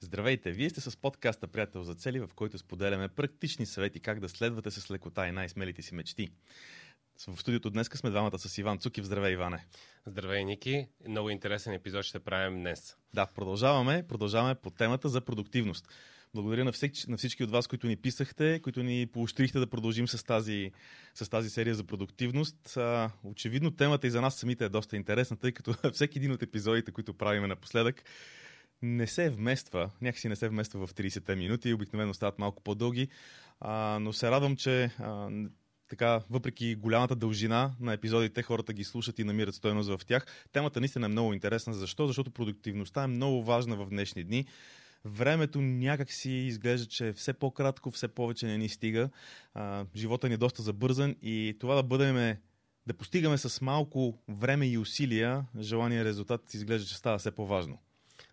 Здравейте! Вие сте с подкаста Приятел за цели, в който споделяме практични съвети как да следвате с лекота и най-смелите си мечти. В студиото днес сме двамата с Иван Цукив. Здравей, Иване! Здравей, Ники! Много интересен епизод ще правим днес. Да, продължаваме. Продължаваме по темата за продуктивност. Благодаря на всички, на всички от вас, които ни писахте, които ни поощрихте да продължим с тази, с тази серия за продуктивност. А, очевидно темата и за нас самите е доста интересна, тъй като всеки един от епизодите, които правиме напоследък, не се вмества, някакси не се вмества в 30-те минути, обикновено стават малко по-дълги, а, но се радвам, че а, така, въпреки голямата дължина на епизодите, хората ги слушат и намират стоеност в тях. Темата наистина е много интересна. Защо? Защото продуктивността е много важна в днешни дни. Времето някак си изглежда, че е все по-кратко, все повече не ни стига. А, живота ни е доста забързан и това да бъдем да постигаме с малко време и усилия, желания резултат изглежда, че става все по-важно.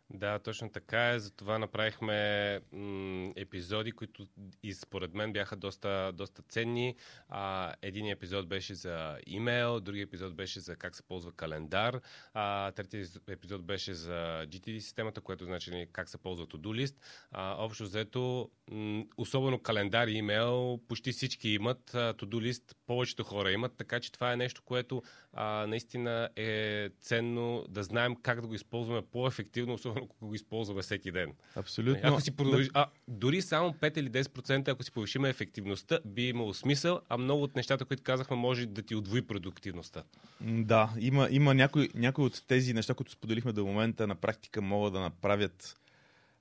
Да, точно така е. Затова направихме м- епизоди, които и според мен бяха доста, доста ценни. А, един епизод беше за имейл, други епизод беше за как се ползва календар, а, третия епизод беше за GTD системата, което значи нали, как се ползва to-do list. А, общо взето, м- особено календар и имейл, почти всички имат. To-do list повечето хора имат, така че това е нещо, което а, наистина е ценно да знаем как да го използваме по-ефективно, особено ако го използваме всеки ден. Абсолютно. Ако си продължи, а, дори само 5 или 10%, ако си повишим ефективността, би имало смисъл, а много от нещата, които казахме, може да ти отвои продуктивността. Да, има, има някои, някои от тези неща, които споделихме до момента, на практика могат да направят,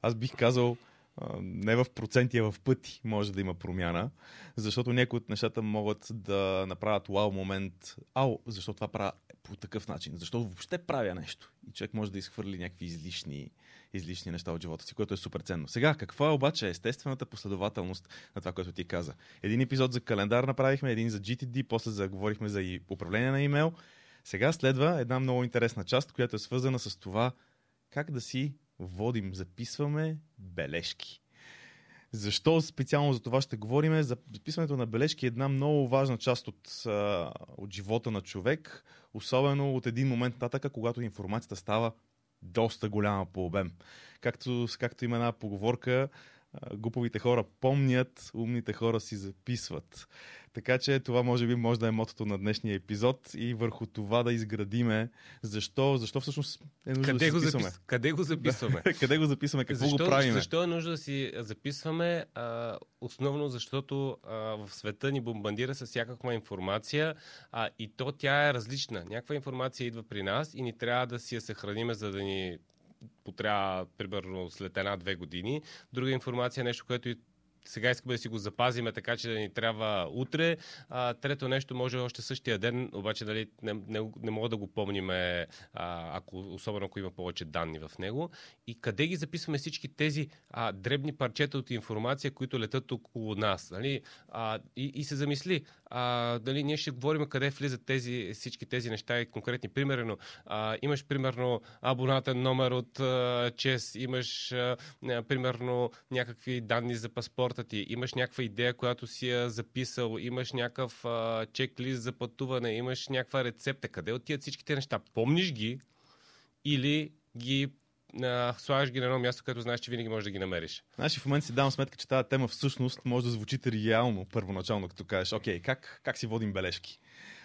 аз бих казал, не в проценти, а в пъти може да има промяна, защото някои от нещата могат да направят вау момент, ау, защо това правя по такъв начин, защо въобще правя нещо. И човек може да изхвърли някакви излишни, излишни неща от живота си, което е супер ценно. Сега, каква е обаче естествената последователност на това, което ти каза? Един епизод за календар направихме, един за GTD, после заговорихме за управление на имейл. Сега следва една много интересна част, която е свързана с това как да си водим, записваме бележки. Защо специално за това ще говорим? За записването на бележки е една много важна част от, от живота на човек, особено от един момент нататък, когато информацията става доста голяма по обем. Както, както има една поговорка, глуповите хора помнят, умните хора си записват. Така че това може би може да е мотото на днешния епизод и върху това да изградиме защо, защо всъщност е нужно къде да си записваме. Запис... Къде го записваме? къде го записваме? Какво защо, го правим? Защо е нужно да си записваме? А, основно защото а, в света ни бомбандира с всякаква информация а, и то тя е различна. Някаква информация идва при нас и ни трябва да си я съхраниме, за да ни потрябва примерно след една-две години. Друга информация е нещо, което и сега искаме да си го запазиме така, че да ни трябва утре. А, трето нещо може още същия ден, обаче дали, не, не, не мога да го помниме, а, ако, особено ако има повече данни в него. И къде ги записваме всички тези а, дребни парчета от информация, които летат около нас. Нали? А, и, и се замисли, а, дали ние ще говорим къде влизат тези, всички тези неща и конкретни. Примерно, а, имаш примерно абонатен номер от а, ЧЕС, имаш а, примерно някакви данни за паспорта ти, имаш някаква идея, която си я записал, имаш някакъв а, чек-лист за пътуване, имаш някаква рецепта. Къде отиват всичките неща? Помниш ги или ги а, слагаш ги на едно място, където знаеш, че винаги можеш да ги намериш. Знаеш, в момента си давам сметка, че тази тема всъщност може да звучи реално първоначално, като кажеш, окей, как, как си водим бележки?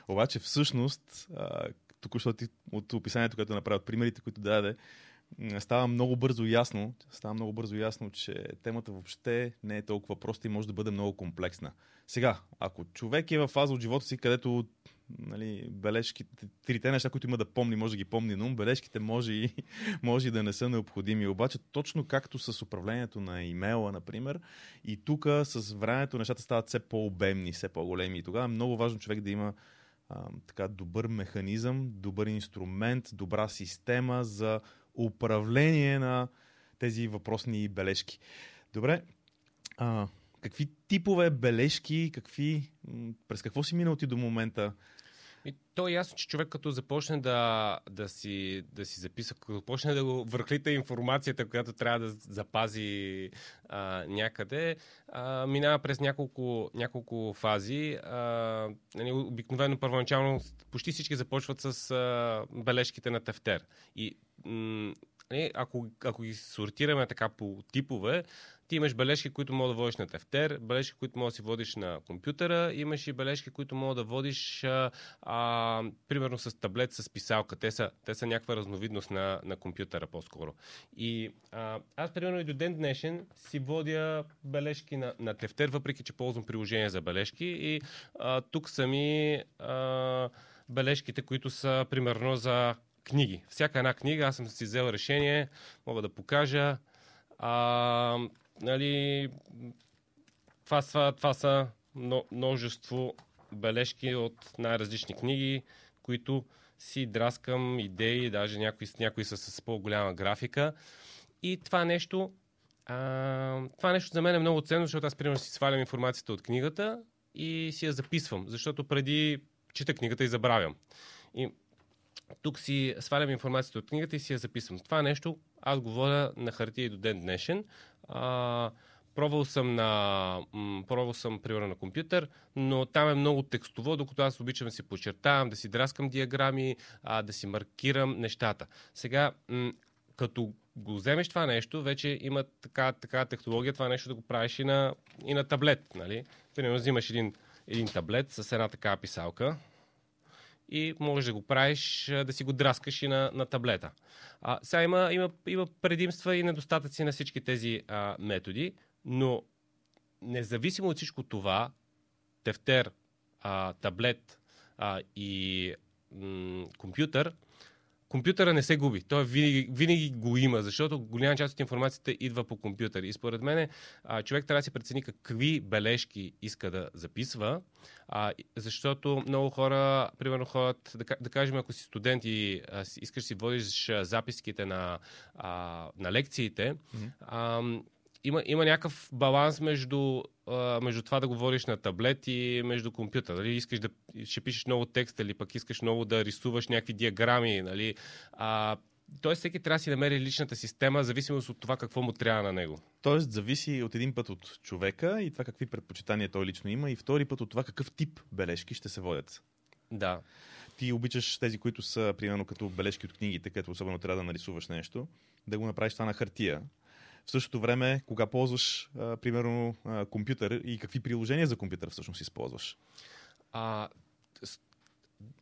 Обаче всъщност, току-що от описанието, което направи, примерите, които даде, става много бързо ясно, става много бързо ясно, че темата въобще не е толкова проста и може да бъде много комплексна. Сега, ако човек е в фаза от живота си, където нали, бележките, трите неща, които има да помни, може да ги помни но бележките може и, може и да не са необходими. Обаче, точно както с управлението на имейла, например, и тук с времето нещата стават все по-обемни, все по-големи. И тогава е много важно човек да има а, така добър механизъм, добър инструмент, добра система за управление на тези въпросни бележки. Добре, а, какви типове бележки, какви, през какво си минал ти до момента? И то е ясно, че човек като започне да, да, си, да си записва, като започне да го върхлита информацията, която трябва да запази а, някъде, а, минава през няколко, няколко фази. А, нали, обикновено първоначално почти всички започват с а, бележките на тефтер. И м- нали, ако, ако ги сортираме така по типове, ти имаш бележки, които мога да водиш на тефтер, бележки, които мога да си водиш на компютъра, имаш и бележки, които мога да водиш а, а, примерно с таблет, с писалка. Те са, те са някаква разновидност на, на компютъра по-скоро. И а, аз примерно и до ден днешен си водя бележки на, на тефтер, въпреки че ползвам приложение за бележки и а, тук са ми а, бележките, които са примерно за книги. Всяка една книга, аз съм си взел решение, мога да покажа. А, нали, това, това, това са множество бележки от най-различни книги, които си драскам идеи, даже някои, някои са с по-голяма графика. И това нещо, а, това нещо за мен е много ценно, защото аз примерно си свалям информацията от книгата и си я записвам, защото преди чета книгата и забравям. И тук си свалям информацията от книгата и си я записвам. Това нещо аз го водя на хартия и до ден днешен. А, пробвал съм на, м, пробвал съм примерно на компютър, но там е много текстово, докато аз обичам да си подчертавам, да си драскам диаграми, а, да си маркирам нещата. Сега, м, като го вземеш това нещо, вече има така, така технология, това нещо да го правиш и на, и на таблет. Нали? Примерно взимаш един, един таблет с една такава писалка, и можеш да го правиш, да си го драскаш и на, на таблета. А, сега има, има, има предимства и недостатъци на всички тези а, методи, но независимо от всичко това, тефтер, а, таблет а, и м- компютър – компютъра не се губи. Той винаги, винаги го има, защото голяма част от информацията идва по компютър. И според мен човек трябва да си прецени какви бележки иска да записва, а, защото много хора, примерно ходят, да, да кажем, ако си студент и а, искаш си водиш записките на, а, на лекциите, mm-hmm. а, има, има някакъв баланс между, а, между това да говориш на таблет и между компютър. Нали? Искаш да ще пишеш много текст или пък искаш много да рисуваш някакви диаграми. Нали? А, Тоест всеки трябва да си намери личната система, зависимост от това какво му трябва на него. Тоест зависи от един път от човека и това какви предпочитания той лично има и втори път от това какъв тип бележки ще се водят. Да. Ти обичаш тези, които са, примерно, като бележки от книгите, където особено трябва да нарисуваш нещо, да го направиш това на хартия, в същото време, кога ползваш, а, примерно, а, компютър и какви приложения за компютър всъщност използваш? А,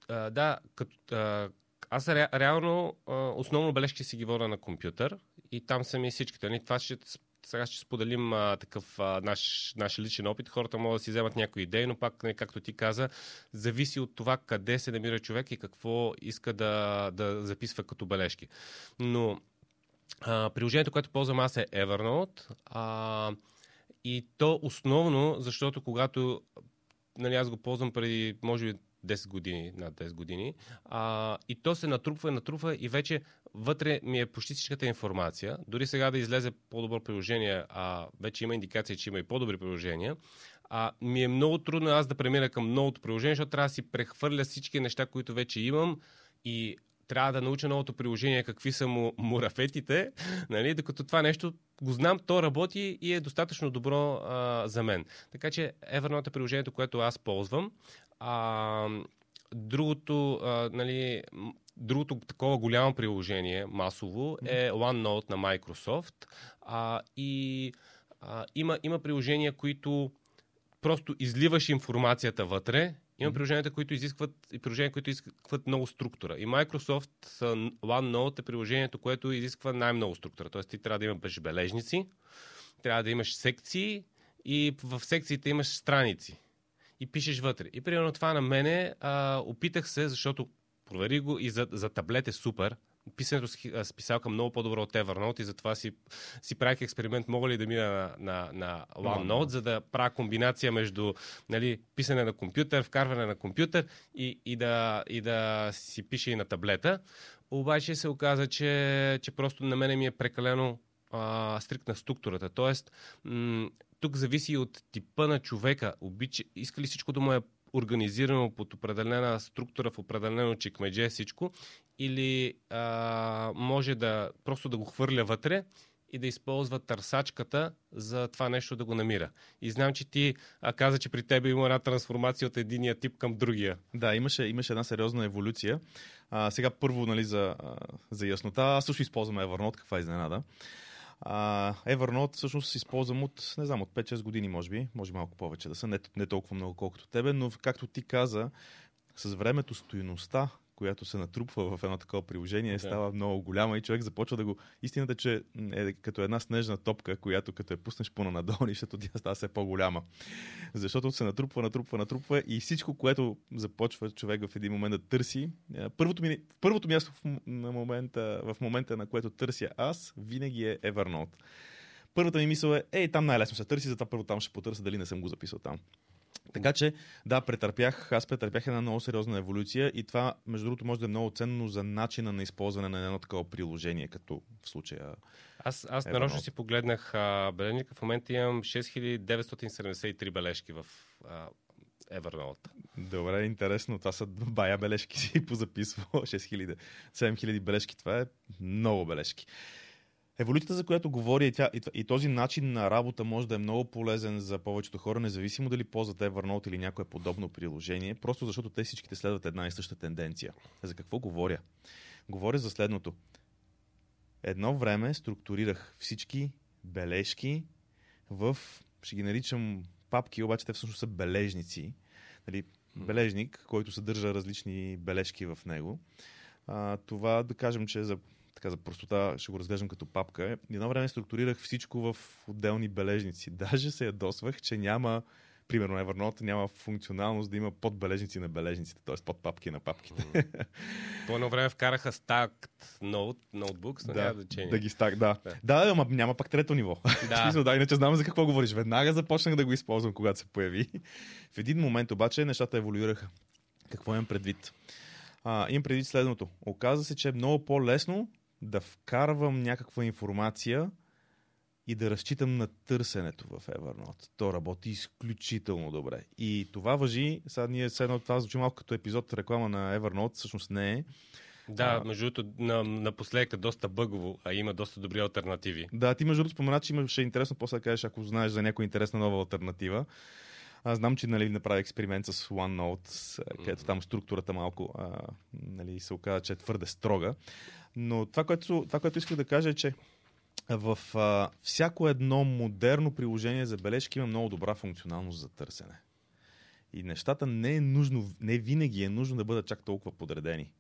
а, да, като, а, аз ре, реално а, основно бележки си ги вода на компютър и там са ми всичките. Нали? Това ще, сега ще споделим а, такъв а, наш, наш личен опит. Хората могат да си вземат някои идеи, но пак, не, както ти каза, зависи от това къде се намира човек и какво иска да, да записва като бележки. Но а, приложението, което ползвам аз е Evernote. А, и то основно, защото когато нали, аз го ползвам преди, може би, 10 години, над 10 години. А, и то се натрупва и натрупва и вече вътре ми е почти всичката информация. Дори сега да излезе по-добро приложение, а вече има индикация, че има и по-добри приложения. А, ми е много трудно аз да премина към новото приложение, защото трябва да си прехвърля всички неща, които вече имам и трябва да науча новото приложение, какви са му мурафетите, нали? докато това нещо го знам, то работи и е достатъчно добро а, за мен. Така че Evernote е приложението, което аз ползвам. А, другото, а, нали, другото такова голямо приложение, масово, е OneNote на Microsoft. А, и а, има, има приложения, които просто изливаш информацията вътре има приложенията, които изискват и приложения, които изискват много структура. И Microsoft OneNote е приложението, което изисква най-много структура. Тоест ти трябва да имаш бележници, трябва да имаш секции и в секциите имаш страници. И пишеш вътре. И примерно това на мене а, опитах се, защото провери го и за, за таблет е супер писането с, писалка много по-добро от Evernote и затова си, си правих експеримент, мога ли да мина на, на, на OneNote, за да правя комбинация между нали, писане на компютър, вкарване на компютър и, и, да, и да си пише и на таблета. Обаче се оказа, че, че просто на мене ми е прекалено а, стриктна структурата. Тоест, м- тук зависи от типа на човека. Обича, иска ли всичко да му е организирано под определена структура в определено чекмедже всичко или а, може да просто да го хвърля вътре и да използва търсачката за това нещо да го намира. И знам, че ти а, каза, че при тебе има една трансформация от единия тип към другия. Да, имаше, имаше една сериозна еволюция. А, сега първо, нали, за, за яснота, аз също използвам Evernote, каква изненада. А, Evernote всъщност използвам от, не знам, от 5-6 години, може би, може малко повече да са, не, не толкова много колкото тебе, но както ти каза, с времето стоиността която се натрупва в едно такова приложение, да. става много голяма и човек започва да го... Истината, че е като една снежна топка, която като я пуснеш по-надолу, нещото тя става все по-голяма. Защото се натрупва, натрупва, натрупва и всичко, което започва човек в един момент да търси. Е, първото, ми, първото място в, на момента, в момента, на което търся аз, винаги е Evernote. Първата ми мисъл е, ей, там най-лесно се търси, затова първо там ще потърся дали не съм го записал там. Така че, да, претърпях, аз претърпях една много сериозна еволюция и това, между другото, може да е много ценно за начина на използване на едно такова приложение, като в случая. Аз, аз нарочно си погледнах а, бележника. В момента имам 6973 бележки в а, Evernote. Добре, интересно. Това са бая бележки си позаписвал. 6000, 7000 бележки. Това е много бележки. Еволюцията, за която говоря и, тя, и, и този начин на работа може да е много полезен за повечето хора, независимо дали ползват Evernote или някое подобно приложение, просто защото те всичките следват една и съща тенденция. За какво говоря? Говоря за следното. Едно време структурирах всички бележки в, ще ги наричам папки, обаче те всъщност са бележници. Нали, бележник, който съдържа различни бележки в него. А, това да кажем, че за така за простота ще го разглеждам като папка. Едно време структурирах всичко в отделни бележници. Даже се ядосвах, че няма примерно Evernote няма функционалност да има подбележници на бележниците, т.е. под папки на папките. Mm. По едно време вкараха stacked note, notebooks, да, няма значение. Да ги стак, да. Да, да ама няма пак трето ниво. Да. смисъл, да, иначе знам за какво говориш. Веднага започнах да го използвам, когато се появи. В един момент обаче нещата еволюираха. Какво имам предвид? А, имам предвид следното. Оказва се, че е много по-лесно да вкарвам някаква информация и да разчитам на търсенето в Evernote. То работи изключително добре. И това въжи, сега ние едно това звучи малко като епизод реклама на Evernote, всъщност не е. Да, между другото, на, напоследък е доста бъгово, а има доста добри альтернативи. Да, ти между другото спомена, че имаше интересно после да кажеш, ако знаеш за някоя интересна нова альтернатива. Аз знам, че нали, направи експеримент с OneNote, където там структурата малко а, нали, се оказа, че е твърде строга. Но това, което, това, което исках да кажа е, че в а, всяко едно модерно приложение за бележки има много добра функционалност за търсене. И нещата не е нужно, не винаги е нужно да бъдат чак толкова подредени.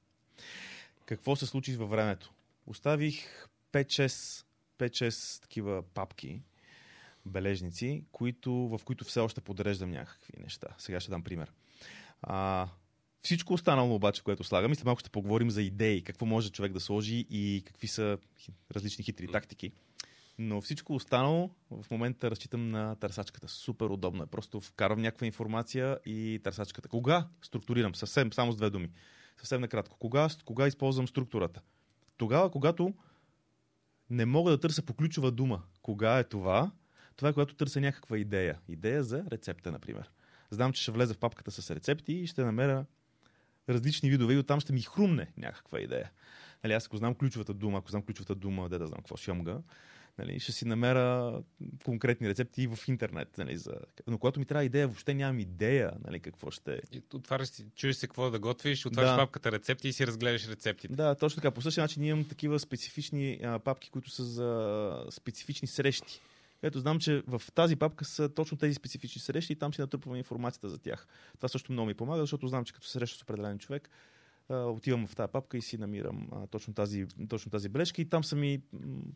Какво се случи във времето? Оставих 5-6, 5-6 такива папки, бележници, които, в които все още подреждам някакви неща. Сега ще дам пример. А, всичко останало обаче, което слагам, и след малко ще поговорим за идеи, какво може човек да сложи и какви са различни хитри тактики. Но всичко останало в момента разчитам на търсачката. Супер удобно е. Просто вкарвам някаква информация и търсачката. Кога структурирам? Съвсем, само с две думи. Съвсем накратко. Кога, кога използвам структурата? Тогава, когато не мога да търся по ключова дума. Кога е това? Това е когато търся някаква идея. Идея за рецепта, например. Знам, че ще влезе в папката с рецепти и ще намеря различни видове и оттам ще ми хрумне някаква идея. Нали, аз ако знам ключовата дума, ако знам ключовата дума, да да знам какво шъмга, нали, ще си намеря конкретни рецепти и в интернет. Нали, за... Но когато ми трябва идея, въобще нямам идея нали, какво ще... И отваряш си, чуеш се какво да готвиш, отваряш да. папката рецепти и си разгледаш рецептите. Да, точно така. По същия начин имам такива специфични а, папки, които са за специфични срещи. Ето знам, че в тази папка са точно тези специфични срещи и там си натрупвам информацията за тях. Това също много ми помага, защото знам, че като среща с определен човек, отивам в тази папка и си намирам а, точно, тази, точно тази бележка и там са ми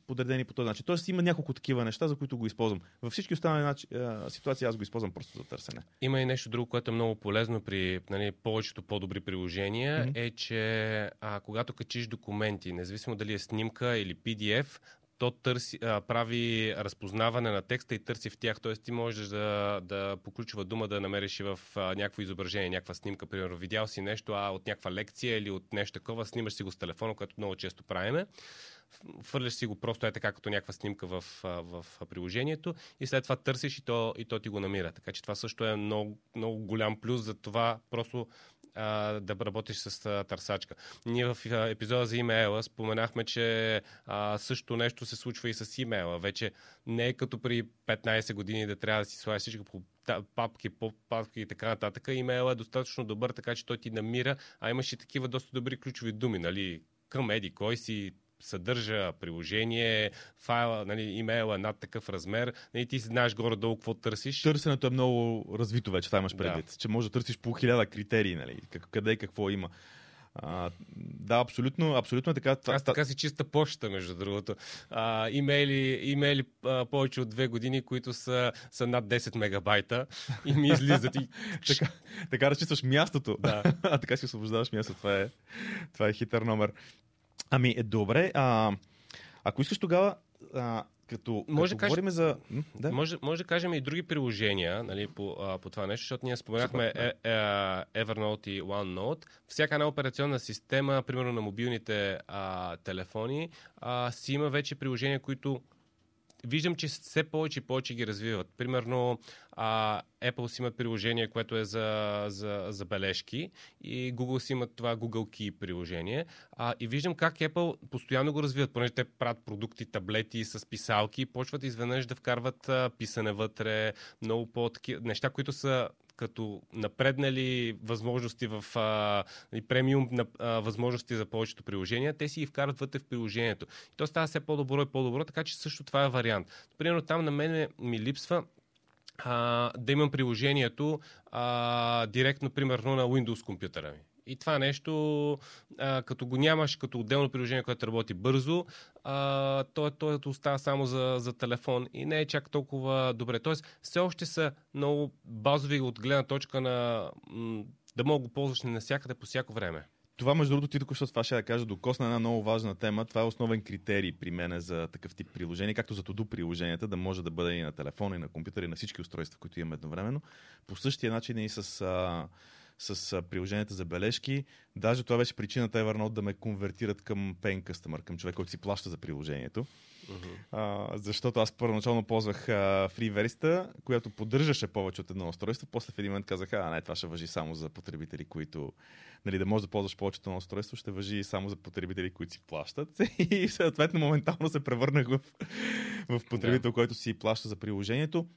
подредени по този начин. Тоест има няколко такива неща, за които го използвам. Във всички останали нач... ситуации аз го използвам просто за търсене. Има и нещо друго, което е много полезно при нали, повечето по-добри приложения, mm-hmm. е, че а, когато качиш документи, независимо дали е снимка или PDF, то търси, а, прави разпознаване на текста и търси в тях. Тоест ти можеш да, да по дума да намериш и в а, някакво изображение, някаква снимка. Примерно видял си нещо а, от някаква лекция или от нещо такова, снимаш си го с телефона, което много често правиме. Фърляш си го просто е така като някаква снимка в, в приложението и след това търсиш и то, и то ти го намира. Така че това също е много, много голям плюс за това просто а, да работиш с а, търсачка. Ние в а, епизода за имейла споменахме, че а, също нещо се случва и с имейла. Вече не е като при 15 години да трябва да си слагаш всичко по папки, папки и така нататък. Имейл е достатъчно добър, така че той ти намира, а имаш и такива доста добри ключови думи, нали? Към еди, кой си, съдържа приложение, файла, нали, имейла над такъв размер, нали, ти знаеш горе-долу какво търсиш. Търсенето е много развито вече, това имаш предвид. Да. Че може да търсиш по хиляда критерии, нали, къде и какво има. А, да, абсолютно, абсолютно е така. Аз така си чиста почта, между другото. А, имейли, имейли а, повече от две години, които са, са над 10 мегабайта и ми излизат и... така, така разчистваш мястото. Да. а така си освобождаваш място. Това е, това е хитър номер. Ами, е добре. А, ако искаш тогава, а, като, може като да говорим за... Да? Може, може да кажем и други приложения нали, по, а, по това нещо, защото ние споменахме е, е, Evernote и OneNote. Всяка една операционна система, примерно на мобилните а, телефони, а, си има вече приложения, които виждам, че все повече и повече ги развиват. Примерно, а, Apple си имат приложение, което е за, за, за бележки и Google си имат това Google Key приложение. А, и виждам как Apple постоянно го развиват, понеже те правят продукти, таблети с писалки и почват изведнъж да вкарват а, писане вътре, много по-таки неща, които са като напреднали възможности в а, и премиум на, а, възможности за повечето приложения, те си ги вкарат вътре в приложението. И то става все по-добро и по-добро, така че също това е вариант. Примерно там на мен ми липсва а, да имам приложението а, директно, примерно, на Windows компютъра ми. И това нещо, а, като го нямаш като отделно приложение, което работи бързо, а, то, то, то остава само за, за телефон и не е чак толкова добре. Тоест, все още са много базови от гледна точка на м- да мога го ползваш навсякъде по всяко време. Това, между другото, ти тук ще това ще да кажа, докосна една много важна тема. Това е основен критерий при мен за такъв тип приложение, както за Todo приложенията, да може да бъде и на телефона, и на компютъра, и на всички устройства, които имаме едновременно. По същия начин и с а, с приложенията за бележки. Даже това беше причината Evernote да ме конвертират към Paying Customer, към човек, който си плаща за приложението. Uh-huh. А, защото аз първоначално ползвах а, Free версията, която поддържаше повече от едно устройство. После в един момент казаха, а не, това ще въжи само за потребители, които нали, да можеш да ползваш повече от едно устройство, ще въжи само за потребители, които си плащат. И съответно моментално се превърнах в, в потребител, yeah. който си плаща за приложението.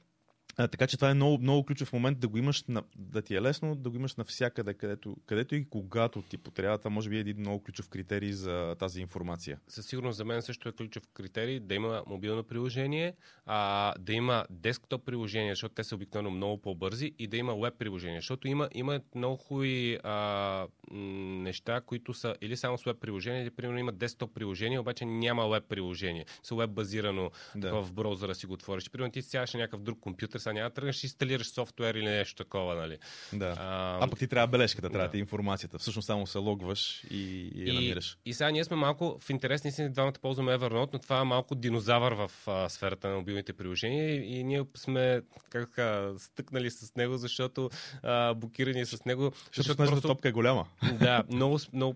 А, така че това е много, много ключов момент да го имаш, на, да ти е лесно да го имаш навсякъде, където, където и когато ти потрябва. Това може би е един много ключов критерий за тази информация. Със сигурност за мен също е ключов критерий да има мобилно приложение, а, да има десктоп приложение, защото те са обикновено много по-бързи и да има веб приложение, защото има, има много хубави а, неща, които са или само с веб приложение, или примерно има десктоп приложение, обаче няма веб приложение. Са веб базирано да. в браузъра си го отвориш. Примерно ти сядаш на някакъв друг компютър, сега няма тръгнеш и инсталираш софтуер или нещо такова, нали? Да. А, а пък ти трябва бележката, трябва да. ти информацията. Всъщност само се логваш и, и я намираш. И сега ние сме малко в интересни си, двамата ползваме Evernote, но това е малко динозавър в а, сферата на мобилните приложения и, и ние сме как така, стъкнали с него, защото а, блокирани с него. Защото, защото просто... топка е голяма. Да, много, много,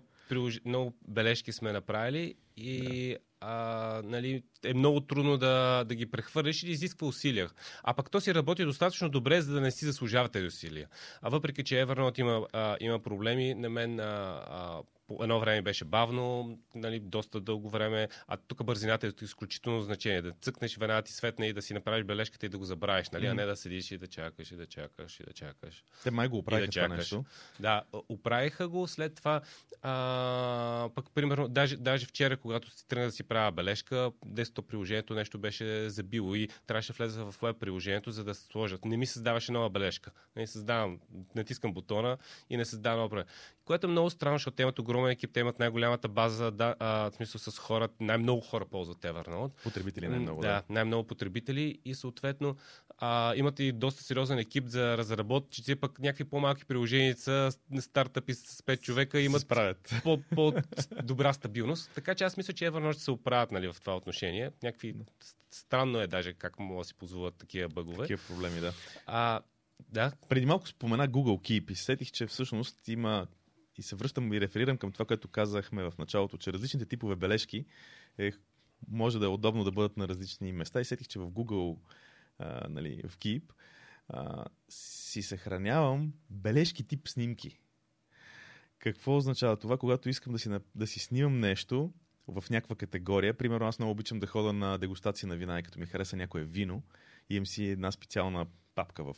много бележки сме направили и да а, нали, е много трудно да, да ги прехвърлиш или изисква усилия. А пък то си работи достатъчно добре, за да не си заслужава тези усилия. А въпреки, че Evernote има, а, има проблеми, на мен а, а, по едно време беше бавно, нали, доста дълго време, а тук бързината е изключително значение. Да цъкнеш веднага ти светне и да си направиш бележката и да го забравиш, нали, mm-hmm. а не да седиш и да чакаш и да чакаш и да чакаш. Те май го оправиха да това нещо. Да, оправиха го, след това а, пък примерно, даже, даже вчера, когато си тръгна да си правя бележка, десето приложението нещо беше забило и трябваше да влеза в веб приложението, за да сложат. Не ми създаваше нова бележка. Не създавам, натискам бутона и не създавам нова което е много странно, защото те имат огромен екип, те имат най-голямата база, да, а, в смисъл с хора, най-много хора ползват Evernote. Потребители най-много, да. да. най-много потребители и съответно а, имат и доста сериозен екип за разработчици, пък някакви по-малки приложения стартъпи с 5 човека имат по- по-добра стабилност. Така че аз мисля, че Evernote ще се оправят нали, в това отношение. Някакви странно е даже как могат да си позволят такива бъгове. Такива проблеми, да. А, да. Преди малко спомена Google Keep и сетих, че всъщност има и се връщам и реферирам към това, което казахме в началото, че различните типове бележки е, може да е удобно да бъдат на различни места. И сетих, че в Google, а, нали, в Keep, а, си съхранявам бележки тип снимки. Какво означава това, когато искам да си, да си снимам нещо в някаква категория? Примерно аз много обичам да хода на дегустация на вина и като ми хареса някое вино, имам си една специална папка в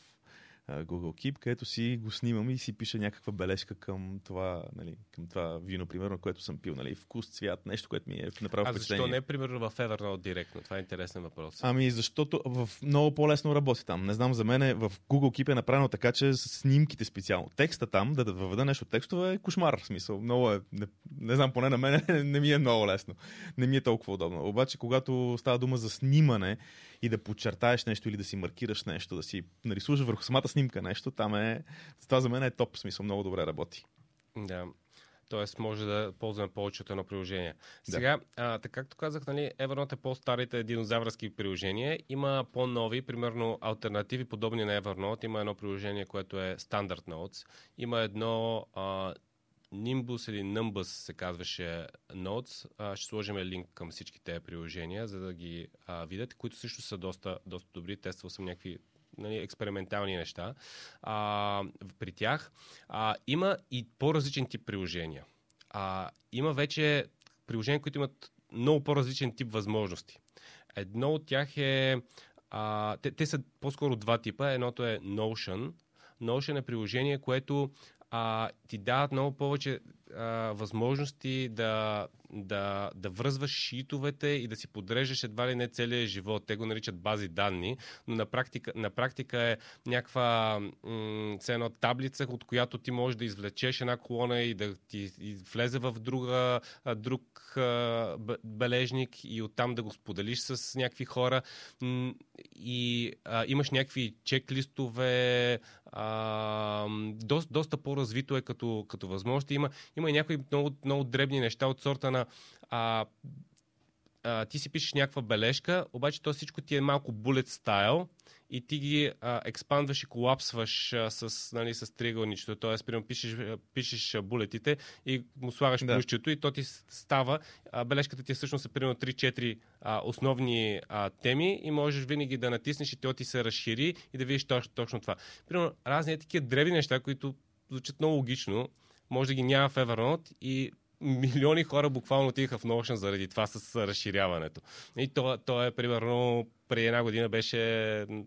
Google Keep, където си го снимам и си пиша някаква бележка към това, нали, към това вино, примерно, което съм пил. Нали, вкус, цвят, нещо, което ми е направило а защо не, примерно, в Evernote директно? Това е интересен въпрос. Ами, защото в много по-лесно работи там. Не знам, за мен е, в Google Keep е направено така, че с снимките специално. Текста там, да, да въведа нещо текстове е кошмар. В смисъл, много е, не, не знам, поне на мен не ми е много лесно. Не ми е толкова удобно. Обаче, когато става дума за снимане, и да подчертаеш нещо или да си маркираш нещо, да си нарисуваш върху самата снимка нещо, там е... Това за мен е топ, смисъл, много добре работи. Да. Тоест може да ползваме повече от едно приложение. Да. Сега, а, така както казах, нали, Evernote е по-старите динозавърски приложения. Има по-нови, примерно альтернативи, подобни на Evernote. Има едно приложение, което е Standard Notes. Има едно а, Nimbus или Numbus се казваше Notes. А, ще сложим линк към всички тези приложения, за да ги а, видят, които също са доста, доста добри. Тествал съм някакви нали, експериментални неща а, при тях. А, има и по-различен тип приложения. А, има вече приложения, които имат много по-различен тип възможности. Едно от тях е. А, те, те са по-скоро два типа. Едното е Notion. Notion е приложение, което а, ти дават много повече а, възможности да, да, да връзваш шитовете и да си подреждаш едва ли не целия живот. Те го наричат бази данни, но на практика, на практика е някаква м- таблица, от която ти можеш да извлечеш една колона и да ти и влезе в друга, друг а, бележник и оттам да го споделиш с някакви хора. И а, имаш някакви чек-листове, а, доста, доста по-развито е като, като възможности. Има, има и някои много, много дребни неща от сорта на а, а, ти си пишеш някаква бележка, обаче то всичко ти е малко bullet style и ти ги а, експандваш и колапсваш а, с, нали, с триъгълничето. Тоест, примерно, пишеш, пишеш булетите и му слагаш да. плющето и то ти става. А, бележката ти е всъщност е примерно 3-4 а, основни а, теми и можеш винаги да натиснеш и то ти се разшири и да видиш точно, точно това. Примерно, разни такива древни неща, които звучат много логично, може да ги няма в Evernote и милиони хора буквално отиха в Notion заради това с разширяването. И то, то е примерно преди една година беше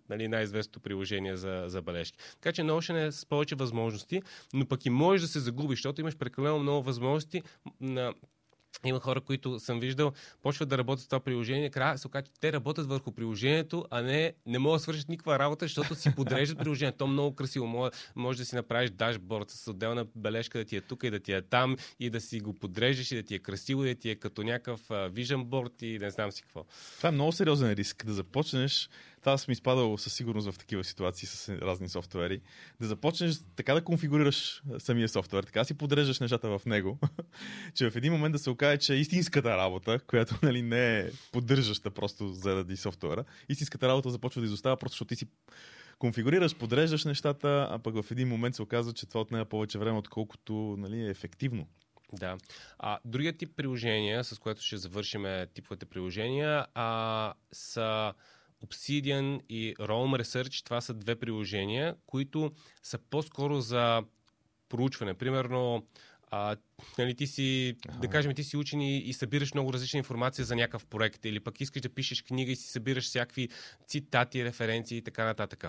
нали, най-известното приложение за, за бележки. Така че Notion е с повече възможности, но пък и можеш да се загубиш, защото имаш прекалено много възможности на има хора, които съм виждал, почват да работят с това приложение, края се оказа, че те работят върху приложението, а не, не могат да свършат никаква работа, защото си подреждат приложението. То много красиво. Може, може да си направиш дашборд с отделна бележка да ти е тук и да ти е там и да си го подреждаш и да ти е красиво, да ти е като някакъв vision board и не знам си какво. Това е много сериозен риск. Да започнеш това съм изпадал със сигурност в такива ситуации с разни софтуери. Да започнеш така да конфигурираш самия софтуер, така си подреждаш нещата в него, че в един момент да се окаже, че истинската работа, която нали, не е поддържаща просто заради софтуера, истинската работа започва да изостава, просто защото ти си конфигурираш, подреждаш нещата, а пък в един момент се оказва, че това отнема повече време, отколкото нали, е ефективно. Да. А, другият тип приложения, с което ще завършим типовете приложения, а, са Obsidian и Roam Research, това са две приложения, които са по-скоро за проучване. Примерно, а, нали, ти си, ага. да кажем, ти си учен и, и събираш много различна информация за някакъв проект, или пък искаш да пишеш книга и си събираш всякакви цитати, референции и така нататък.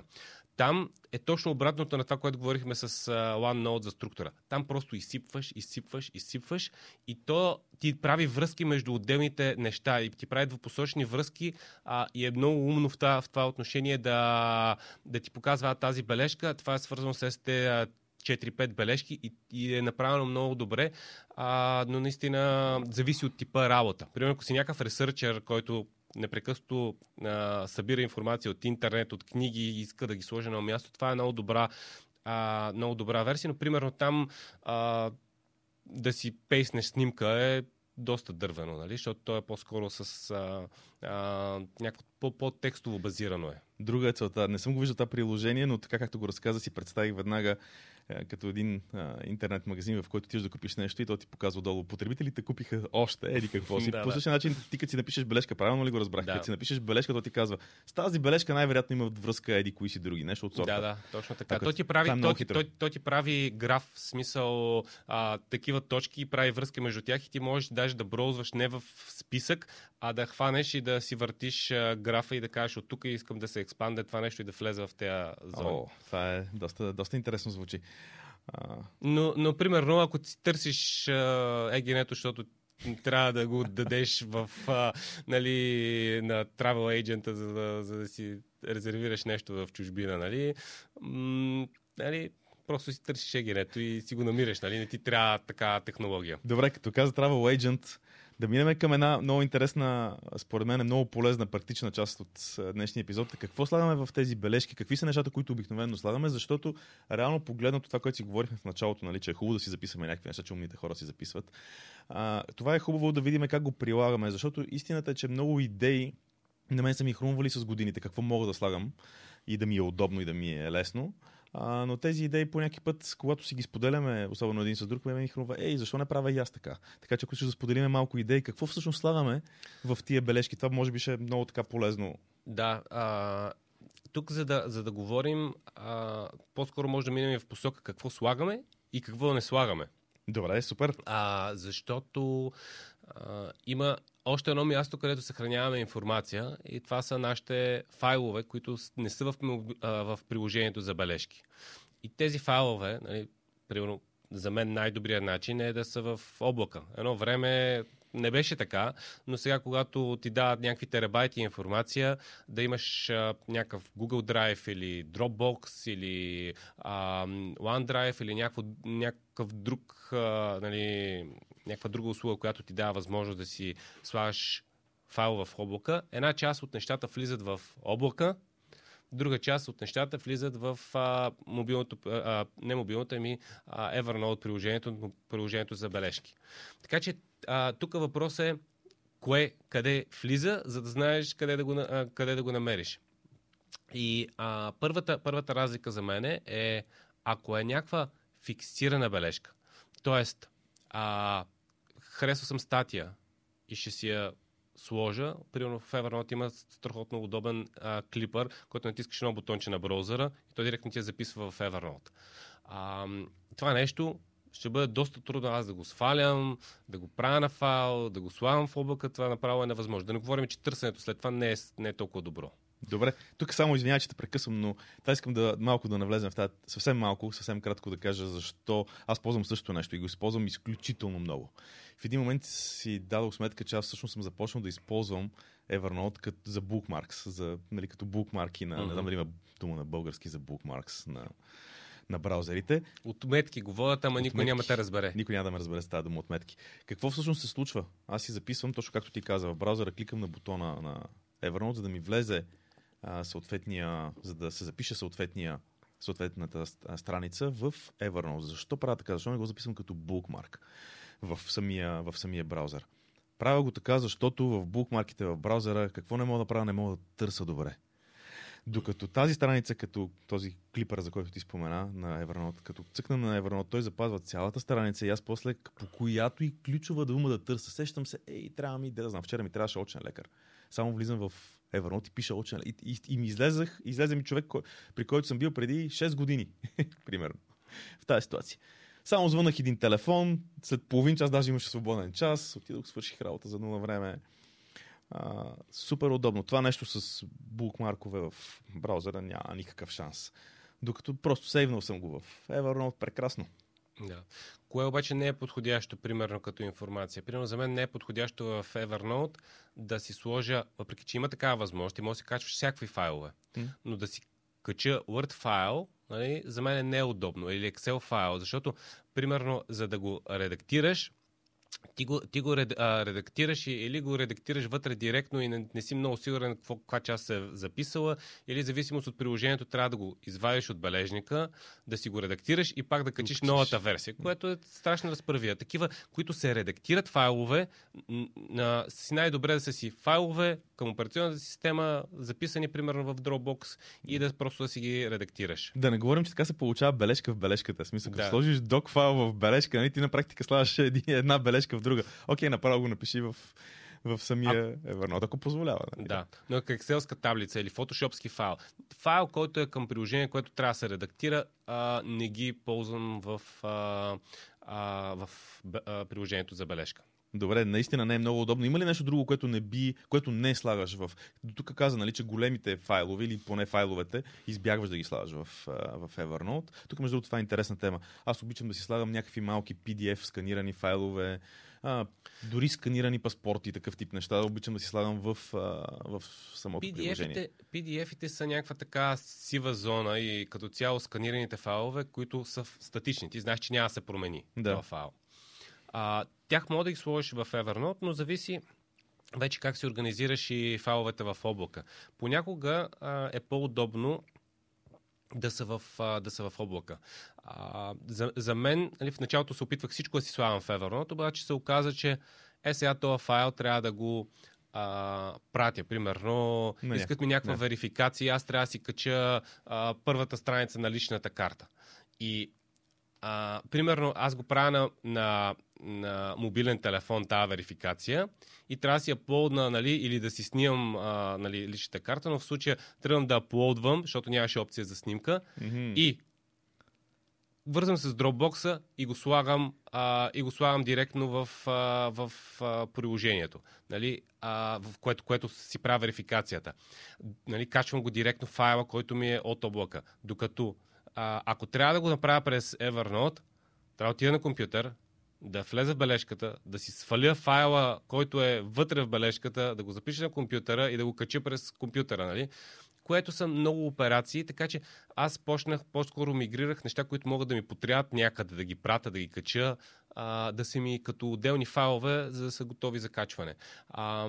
Там е точно обратното на това, което говорихме с uh, OneNote за структура. Там просто изсипваш, изсипваш, изсипваш и то ти прави връзки между отделните неща и ти прави двупосочни връзки а, и е много умно в това, в това отношение да, да ти показва тази бележка. Това е свързано с те 4-5 бележки и, и е направено много добре, а, но наистина зависи от типа работа. Примерно, ако си някакъв ресърчер, който непрекъснато а, събира информация от интернет, от книги и иска да ги сложи на място, това е много добра, а, много добра версия, но примерно там а, да си пейснеш снимка е доста дървено, нали? защото то е по-скоро с а, а, някакво по-текстово базирано е. Друга е целта. Не съм го виждал това приложение, но така както го разказа си представих веднага като един а, интернет магазин, в който ти да купиш нещо и то ти показва долу. Потребителите купиха още, еди какво си. Да, По да. същия начин ти като си напишеш бележка, правилно ли го разбрах? Да. Като си напишеш бележка, то ти казва, с тази бележка най-вероятно има връзка еди кои си други, нещо от сорта. Да, да, точно така. Ако Той ти, прави, е ти, хитро. той, той ти прави граф, в смисъл а, такива точки и прави връзка между тях и ти можеш даже да броузваш не в списък, а да хванеш и да си въртиш а, графа и да кажеш от тук искам да се експанде това нещо и да влезе в тези зони. О, това е доста, доста интересно звучи. Но, но, примерно, ако ти търсиш егенето, защото трябва да го дадеш в, а, нали, на travel agent, за да, за да си резервираш нещо в чужбина, нали, м- нали просто си търсиш егенето и си го намираш, нали, не ти трябва така технология. Добре, като каза Travel Agent, да минем към една много интересна, според мен е много полезна, практична част от а, днешния епизод. Какво слагаме в тези бележки? Какви са нещата, които обикновено слагаме? Защото реално погледнато това, което си говорихме в началото, нали, че е хубаво да си записваме някакви неща, че умните хора си записват. А, това е хубаво да видим как го прилагаме, защото истината е, че много идеи на мен са ми хрумвали с годините, какво мога да слагам и да ми е удобно и да ми е лесно. А, но тези идеи по някакъв път, когато си ги споделяме, особено един с друг, ме ми хрумва, ей, защо не правя и аз така? Така че ако ще да споделиме малко идеи, какво всъщност слагаме в тия бележки, това може би ще е много така полезно. Да, а, тук за да, за да говорим, а, по-скоро може да минем в посока какво слагаме и какво не слагаме. Добре, супер. А, защото има още едно място, където съхраняваме информация и това са нашите файлове, които не са в, а, в приложението за бележки. И тези файлове, нали, примерно, за мен най-добрият начин е да са в облака. Едно време не беше така, но сега, когато ти дават някакви терабайти информация, да имаш а, някакъв Google Drive или Dropbox или а, OneDrive или някакво, някакъв друг, а, нали, някаква друга услуга, която ти дава възможност да си слагаш файл в облака. Една част от нещата влизат в облака, друга част от нещата влизат в а, мобилното, а, не мобилното, ами а, Evernote приложението, приложението за бележки. Така че а, тук въпрос е кое, къде влиза, за да знаеш къде да го, а, къде да го намериш. И а, първата, първата разлика за мен е, ако е някаква фиксирана бележка, т.е. а, харесва съм статия и ще си я сложа. Примерно в Evernote има страхотно удобен а, клипър, който натискаш едно бутонче на браузъра и той директно ти я записва в Evernote. А, това нещо ще бъде доста трудно аз да го свалям, да го правя на файл, да го слагам в облака, това направо е невъзможно. Да не говорим, че търсенето след това не е, не е толкова добро. Добре, тук само извинявай, че те прекъсвам, но това искам да малко да навлезем в тази, съвсем малко, съвсем кратко да кажа защо аз ползвам същото нещо и го използвам изключително много. В един момент си дадох сметка, че аз всъщност съм започнал да използвам Evernote като, за bookmarks, за, нали, като bookmarki на, Мгм. не знам дали има дума на български за bookmarks на, на браузерите. От метки го водят, ама никой няма да разбере. Никой няма да ме разбере с тази дума от метки. Какво всъщност се случва? Аз си записвам, точно както ти каза, в браузъра кликам на бутона на Evernote, за да ми влезе съответния, за да се запише съответния съответната ст- страница в Evernote. Защо правя така? Защо не го записвам като bookmark в самия, в самия браузър? Правя го така, защото в букмарките в браузъра какво не мога да правя, не мога да търся добре. Докато тази страница, като този клипър, за който ти спомена на Evernote, като цъкна на Evernote, той запазва цялата страница и аз после по която и ключова дума да търся. Сещам се, ей, трябва ми, да знам, вчера ми трябваше очен лекар. Само влизам в Evernote и пиша очен лекар. И, и, и ми излезах, излезе ми човек, кой, при който съм бил преди 6 години, примерно, в тази ситуация. Само звънах един телефон, след половин час даже имаше свободен час, отидох, свърших работа за едно време. А, супер удобно. Това нещо с букмаркове в браузъра няма никакъв шанс. Докато просто сейвнал съм го в Evernote, прекрасно. Да. Кое обаче не е подходящо, примерно, като информация? Примерно, за мен не е подходящо в Evernote да си сложа, въпреки че има такава възможност, и може да си качваш всякакви файлове, М. но да си кача Word файл, нали, за мен не е удобно, или Excel файл, защото, примерно, за да го редактираш, ти го, ти го ред, а, редактираш или го редактираш вътре директно и не, не си много сигурен какво, каква част е записала, или зависимост от приложението трябва да го извадиш от бележника, да си го редактираш и пак да качиш новата версия, което е страшна разправия. Такива, които се редактират файлове, на, си най-добре да са си файлове към операционната система, записани примерно в Dropbox и да просто да си ги редактираш. Да не говорим, че така се получава бележка в бележката. В смисъл, като да. сложиш док файл в бележка, нали, ти на практика слагаш една бележка в друга. Окей, направо го напиши в, в самия а... Evernote, ако позволява. Нали? Да, но Excelска таблица или фотошопски файл. Файл, който е към приложение, което трябва да се редактира, а, не ги ползвам в, а, а, в а, приложението за бележка. Добре, наистина не е много удобно. Има ли нещо друго, което не би, което не слагаш в... Тук каза, нали, че големите файлове или поне файловете избягваш да ги слагаш в, в Evernote. Тук, между другото, това е интересна тема. Аз обичам да си слагам някакви малки PDF сканирани файлове, а, дори сканирани паспорти такъв тип неща. Обичам да си слагам в, а, в самото PDF-ите, приложение. PDF-ите са някаква така сива зона и като цяло сканираните файлове, които са статични. Ти знаеш, че няма да се промени да. това файл. А, тях мога да ги сложиш в Evernote, но зависи вече как си организираш и файловете в облака. Понякога а, е по-удобно да са в, да са в облака. А, за, за мен, нали, в началото се опитвах всичко да си слагам в Evernote, обаче се оказа, че е сега този файл трябва да го а, пратя. Примерно, не, искат ми някаква не. верификация, аз трябва да си кача а, първата страница на личната карта. И а, примерно, аз го правя на, на, на мобилен телефон тази верификация и трябва да си аплоудна, нали, или да си снимам а, нали, личната карта, но в случая тръгвам да аплоудвам, защото нямаше опция за снимка mm-hmm. и вързвам се с Dropbox и го слагам, а, и го слагам директно в, а, в а, приложението, нали, а, в което, което си правя верификацията. Нали, качвам го директно в файла, който ми е от облака. Докато а, ако трябва да го направя през Evernote, трябва да отида на компютър, да влеза в бележката, да си сваля файла, който е вътре в бележката, да го запиша на компютъра и да го кача през компютъра, нали? Което са много операции, така че аз почнах, по-скоро мигрирах неща, които могат да ми потрябват някъде, да ги пратя, да ги кача, а, да са ми като отделни файлове, за да са готови за качване. А,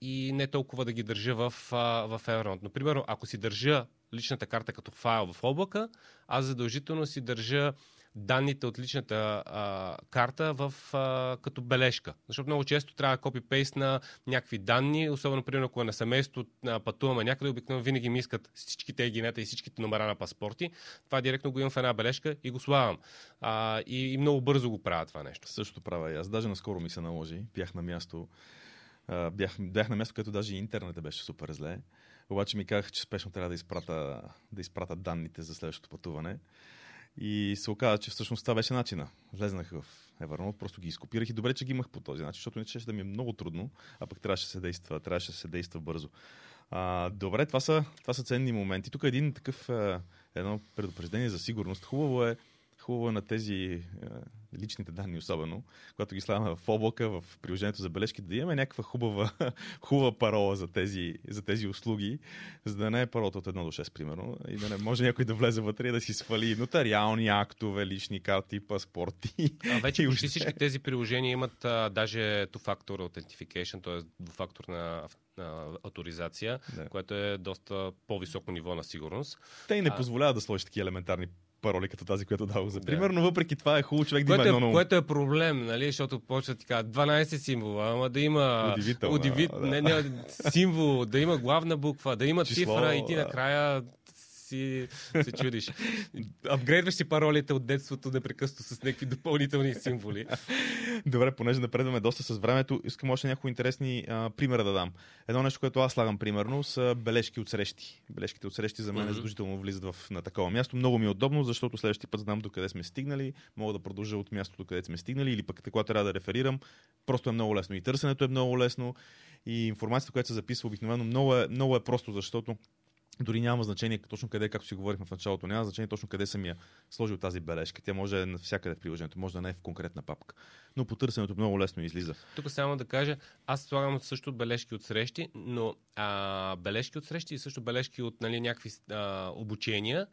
и не толкова да ги държа в, в Evernote. Например, ако си държа личната карта като файл в облака, аз задължително си държа данните от личната а, карта в, а, като бележка. Защото много често трябва да копи-пейст на някакви данни, особено, примерно, ако е на семейство, пътуваме някъде, обикновено винаги ми искат всичките егинета и всичките номера на паспорти. Това директно го имам в една бележка и го слагам. А, и, и много бързо го правя това нещо. Също правя и аз. Даже наскоро ми се наложи. Бях на място, а, бях, бях на място, където даже интернетът беше супер зле. Обаче ми казах, че спешно трябва да изпрата, да изпрата данните за следващото пътуване. И се оказа, че всъщност това беше начина. Влезнах в Evernote, просто ги изкопирах и добре, че ги имах по този начин, защото не ще да ми е много трудно, а пък трябваше да се действа, трябваше да се действа бързо. А, добре, това са, това са ценни моменти. Тук е един такъв, едно предупреждение за сигурност. Хубаво е Хубаво на тези е, личните данни, особено, когато ги слагаме в облака, в приложението за бележки, да имаме някаква хубава, хубава парола за тези, за тези услуги, за да не е паролата от 1 до 6, примерно, и да не може някой да влезе вътре и да си свали нотариални актове, лични карти, паспорти. А вече почти всички тези приложения имат а, даже two-factor authentication, т.е. двуфакторна на авторизация, да. което е доста по-високо ниво на сигурност. Те и не позволяват да сложиш такива елементарни пароли като тази, която дадох за пример, да. но въпреки това е хубаво човек да има едно е, Което е проблем, нали? защото почва така 12 символа, ама да има удивит... да. не, не, символ, да има главна буква, да има Число, цифра и ти накрая си се чудиш. Апгрейдваш си паролите от детството непрекъснато с някакви допълнителни символи. Добре, понеже напредваме доста с времето, искам още някои интересни а, примера да дам. Едно нещо, което аз слагам примерно, са бележки от срещи. Бележките от срещи за мен mm-hmm. задължително влизат в, на такова място. Много ми е удобно, защото следващия път знам до къде сме стигнали, мога да продължа от мястото, къде сме стигнали, или пък когато трябва да реферирам. Просто е много лесно. И търсенето е много лесно. И информацията, която се записва обикновено, много е, много е просто, защото дори няма значение точно къде, както си говорихме в началото, няма значение точно къде съм я сложил тази бележка. Тя може да е навсякъде в приложението, може да не е в конкретна папка. Но по търсенето много лесно излиза. Тук само да кажа, аз слагам също бележки от срещи, но а, бележки от срещи и също бележки от нали, някакви а, обучения,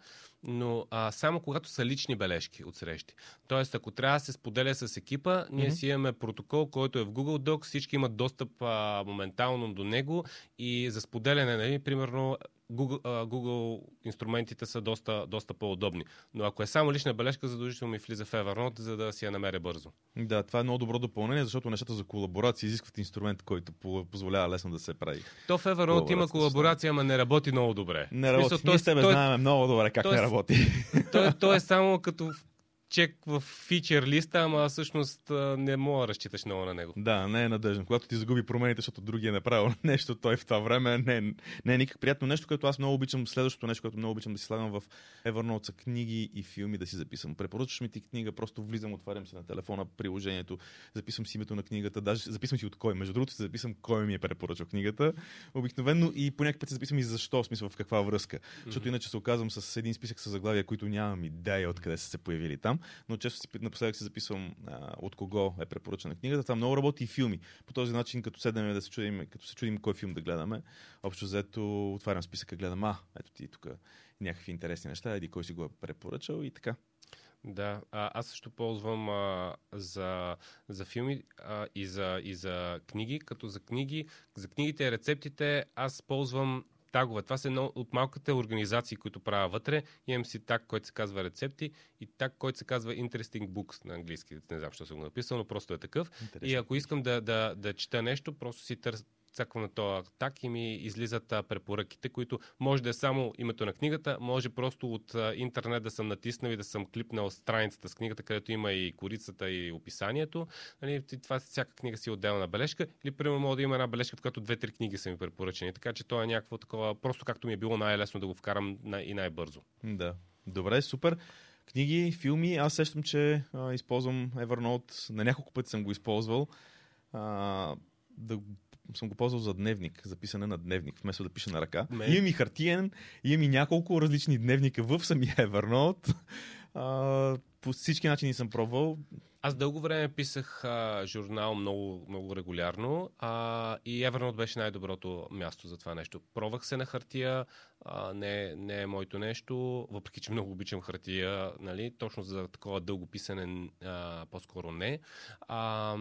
но а, само когато са лични бележки от срещи. Тоест, ако трябва да се споделя с екипа, ние mm-hmm. си имаме протокол, който е в Google Docs, всички имат достъп а, моментално до него и за споделяне, нали, примерно, Google, uh, Google инструментите са доста, доста по-удобни. Но ако е само лична бележка, задължително ми влиза в Evernote, за да си я намеря бързо. Да, това е много добро допълнение, защото нещата за колаборация изискват инструмент, който позволява лесно да се прави. То в Evernote има колаборация, ама не работи много добре. Не работи. Смисъл, Ние с тебе знаем много добре как то, не работи. То, то, то е само като чек в фичер листа, ама всъщност не мога да разчиташ много на него. Да, не е надежно. Когато ти загуби промените, защото другия е направил нещо, той в това време не, не е никак приятно. Нещо, което аз много обичам, следващото нещо, което много обичам да си слагам в Evernote са книги и филми да си записвам. Препоръчваш ми ти книга, просто влизам, отварям се на телефона, приложението, записвам си името на книгата, даже записвам си от кой. Между другото, записвам кой ми е препоръчал книгата. Обикновено и по някакъв път записвам и защо, в смисъл в каква връзка. Mm-hmm. Защото иначе се оказвам с един списък с заглавия, които нямам идея откъде са се появили там но често си, напоследък си записвам а, от кого е препоръчана книгата. Там много работи и филми. По този начин, като седнем да се чудим, като се чудим кой филм да гледаме, общо взето отварям списъка, гледам, а, ето ти тук някакви интересни неща, еди кой си го е препоръчал и така. Да, а, аз също ползвам а, за, за филми а, и, за, и за книги, като за книги, за книгите и рецептите аз ползвам тагове. Това са едно от малките организации, които правя вътре. Имам си так, който се казва рецепти и так, който се казва Interesting Books на английски. Не знам, що съм го написал, но просто е такъв. Интересен. И ако искам да, да, да чета нещо, просто си търся цъквам на този так и ми излизат препоръките, които може да е само името на книгата, може просто от интернет да съм натиснал и да съм клипнал страницата с книгата, където има и корицата и описанието. Нали, това всяка книга си е отделна бележка. Или, примерно, мога да има една бележка, в която две-три книги са ми препоръчени. Така че то е някакво такова, просто както ми е било най-лесно да го вкарам и най-бързо. Да. Добре, супер. Книги, филми, аз сещам, че а, използвам Evernote. На няколко пъти съм го използвал. А, да съм го ползвал за дневник, за писане на дневник, вместо да пиша на ръка. Имам и хартиен, имам и няколко различни дневника в самия Evernote. А, по всички начини съм пробвал. Аз дълго време писах а, журнал много, много регулярно а, и Evernote беше най-доброто място за това нещо. Пробвах се на хартия, а, не, не е моето нещо, въпреки че много обичам хартия, нали, точно за такова дълго писане а, по-скоро не. А,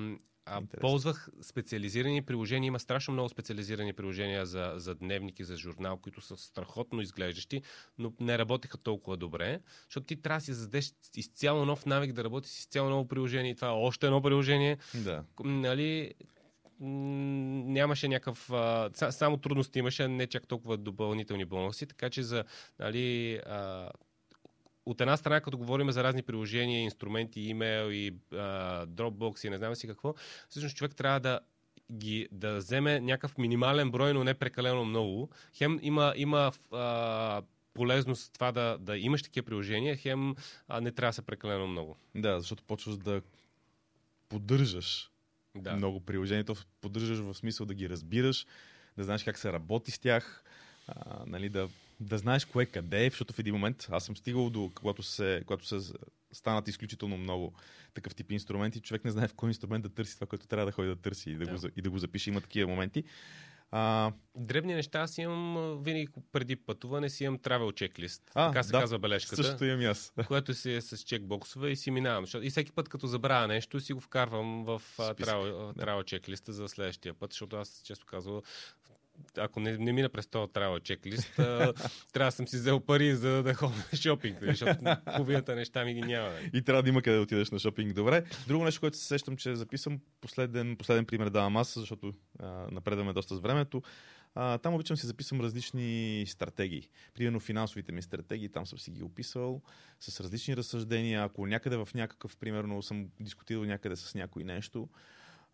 а, ползвах специализирани приложения. Има страшно много специализирани приложения за, за дневник и за журнал, които са страхотно изглеждащи, но не работеха толкова добре, защото ти трябва да си задеш изцяло нов навик да работи с изцяло ново приложение и това е още едно приложение. Да. Нали, нямаше някакъв. А, само трудности имаше, не чак толкова допълнителни бонуси, така че за нали, а, от една страна, като говорим за разни приложения, инструменти, имейл и а, Dropbox и не знам си какво, всъщност човек трябва да ги, да вземе някакъв минимален брой, но не прекалено много. Хем има, има а, полезност това да, да имаш такива приложения, хем а, не трябва да са прекалено много. Да, защото почваш да поддържаш да. много приложения. То поддържаш в смисъл да ги разбираш, да знаеш как се работи с тях, а, нали, да да знаеш кое къде е, защото в един момент аз съм стигал до, когато се, когато се станат изключително много такъв тип инструменти, човек не знае в кой инструмент да търси това, което трябва да ходи да търси и да, да. Го, и да го запише. Има такива моменти. А... Дребни неща аз имам винаги преди пътуване си имам travel чеклист. А, така се да, казва бележката. Също имам аз. Което си е с чекбоксове и си минавам. И всеки път, като забравя нещо, си го вкарвам в travel, чеклиста за следващия път, защото аз често казвам ако не, не мина през този трябва чеклист, трябва да съм си взел пари за да ходя на шопинг, защото половината неща ми ги няма. И трябва да има къде да отидеш на шопинг. Добре. Друго нещо, което се сещам, че записвам, последен, последен пример давам аз, защото а, напредваме доста с времето. А, там обичам си записвам различни стратегии. Примерно финансовите ми стратегии, там съм си ги описал с различни разсъждения. Ако някъде в някакъв, примерно, съм дискутирал някъде с някой нещо,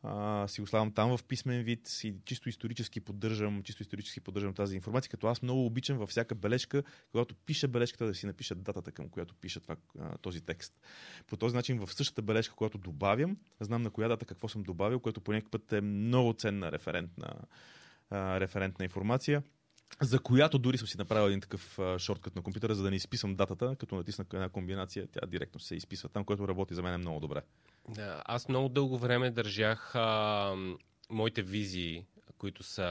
а, си го славам там в писмен вид и чисто исторически поддържам, чисто исторически поддържам тази информация, като аз много обичам във всяка бележка, когато пиша бележката, да си напиша датата, към която пиша това, този текст. По този начин в същата бележка, която добавям, знам на коя дата какво съм добавил, което по някакъв път е много ценна референтна, референтна информация. За която дори съм си направил един такъв шорткът на компютъра, за да не изписвам датата, като натисна една комбинация, тя директно се изписва там, което работи за мен много добре. Да, аз много дълго време държах а, моите визии, които са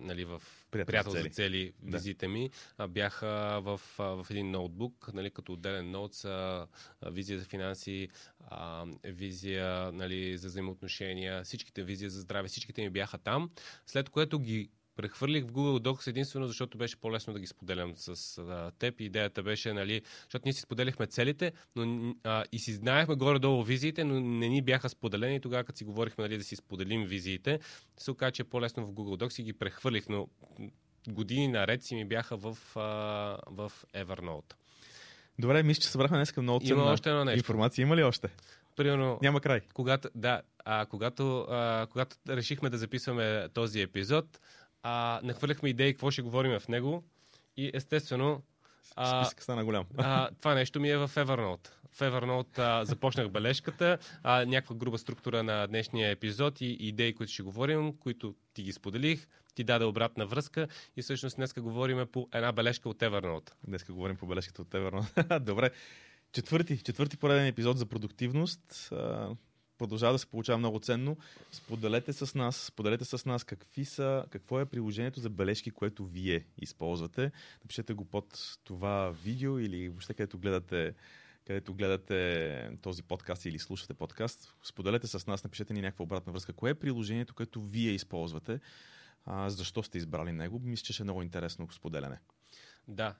нали, в Приятел приятел, за за цели. цели Да. визите ми, а, бяха в, а, в един ноутбук, нали, като отделен ноут са визия за финанси, а, визия нали, за взаимоотношения, всичките визия за здраве, всичките ми бяха там, след което ги прехвърлих в Google Docs единствено, защото беше по-лесно да ги споделям с а, теб. Идеята беше, нали, защото ние си споделяхме целите, но а, и си знаехме горе-долу визиите, но не ни бяха споделени. Тогава, като си говорихме нали, да си споделим визиите, се оказа, че е по-лесно в Google Docs и ги прехвърлих, но години наред си ми бяха в, а, в Evernote. Добре, мисля, че събрахме днес много ценна още едно нещо. информация. Има ли още? Примерно, Няма край. когато, да, а, когато, а, когато решихме да записваме този епизод, а, нахвърляхме идеи какво ще говорим в него и естествено а, Списък стана голям. а, това нещо ми е в Evernote. В Evernote а, започнах бележката, а, някаква груба структура на днешния епизод и идеи, които ще говорим, които ти ги споделих, ти даде обратна връзка и всъщност днес говорим по една бележка от Evernote. Днес говорим по бележката от Evernote. Добре. Четвърти, четвърти пореден епизод за продуктивност. Продължава да се получава много ценно. Споделете с нас, споделете с нас какви са, какво е приложението за бележки, което вие използвате. Напишете го под това видео или въобще където гледате където гледате този подкаст или слушате подкаст, споделете с нас, напишете ни някаква обратна връзка. Кое е приложението, което вие използвате? А, защо сте избрали него? Мисля, че ще е много интересно споделяне. Да,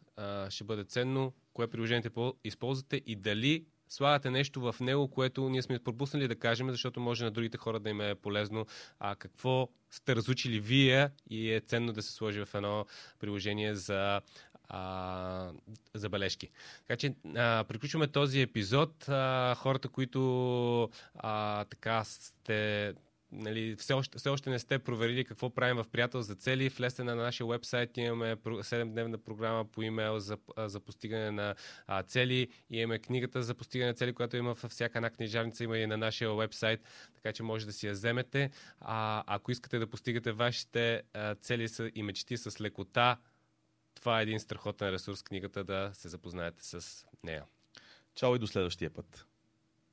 ще бъде ценно кое приложение по- използвате и дали слагате нещо в него, което ние сме пропуснали да кажем, защото може на другите хора да им е полезно. А какво сте разучили вие и е ценно да се сложи в едно приложение за а, забележки. Така че а, приключваме този епизод. А, хората, които а, така сте нали, все, още, все още не сте проверили какво правим в Приятел за цели, влезте на нашия вебсайт, имаме 7-дневна програма по имейл за, за постигане на а, цели, имаме книгата за постигане на цели, която има във всяка една книжарница, има и на нашия вебсайт, така че може да си я вземете. А, ако искате да постигате вашите а, цели и мечти с лекота, това е един страхотен ресурс, книгата да се запознаете с нея. Чао и до следващия път.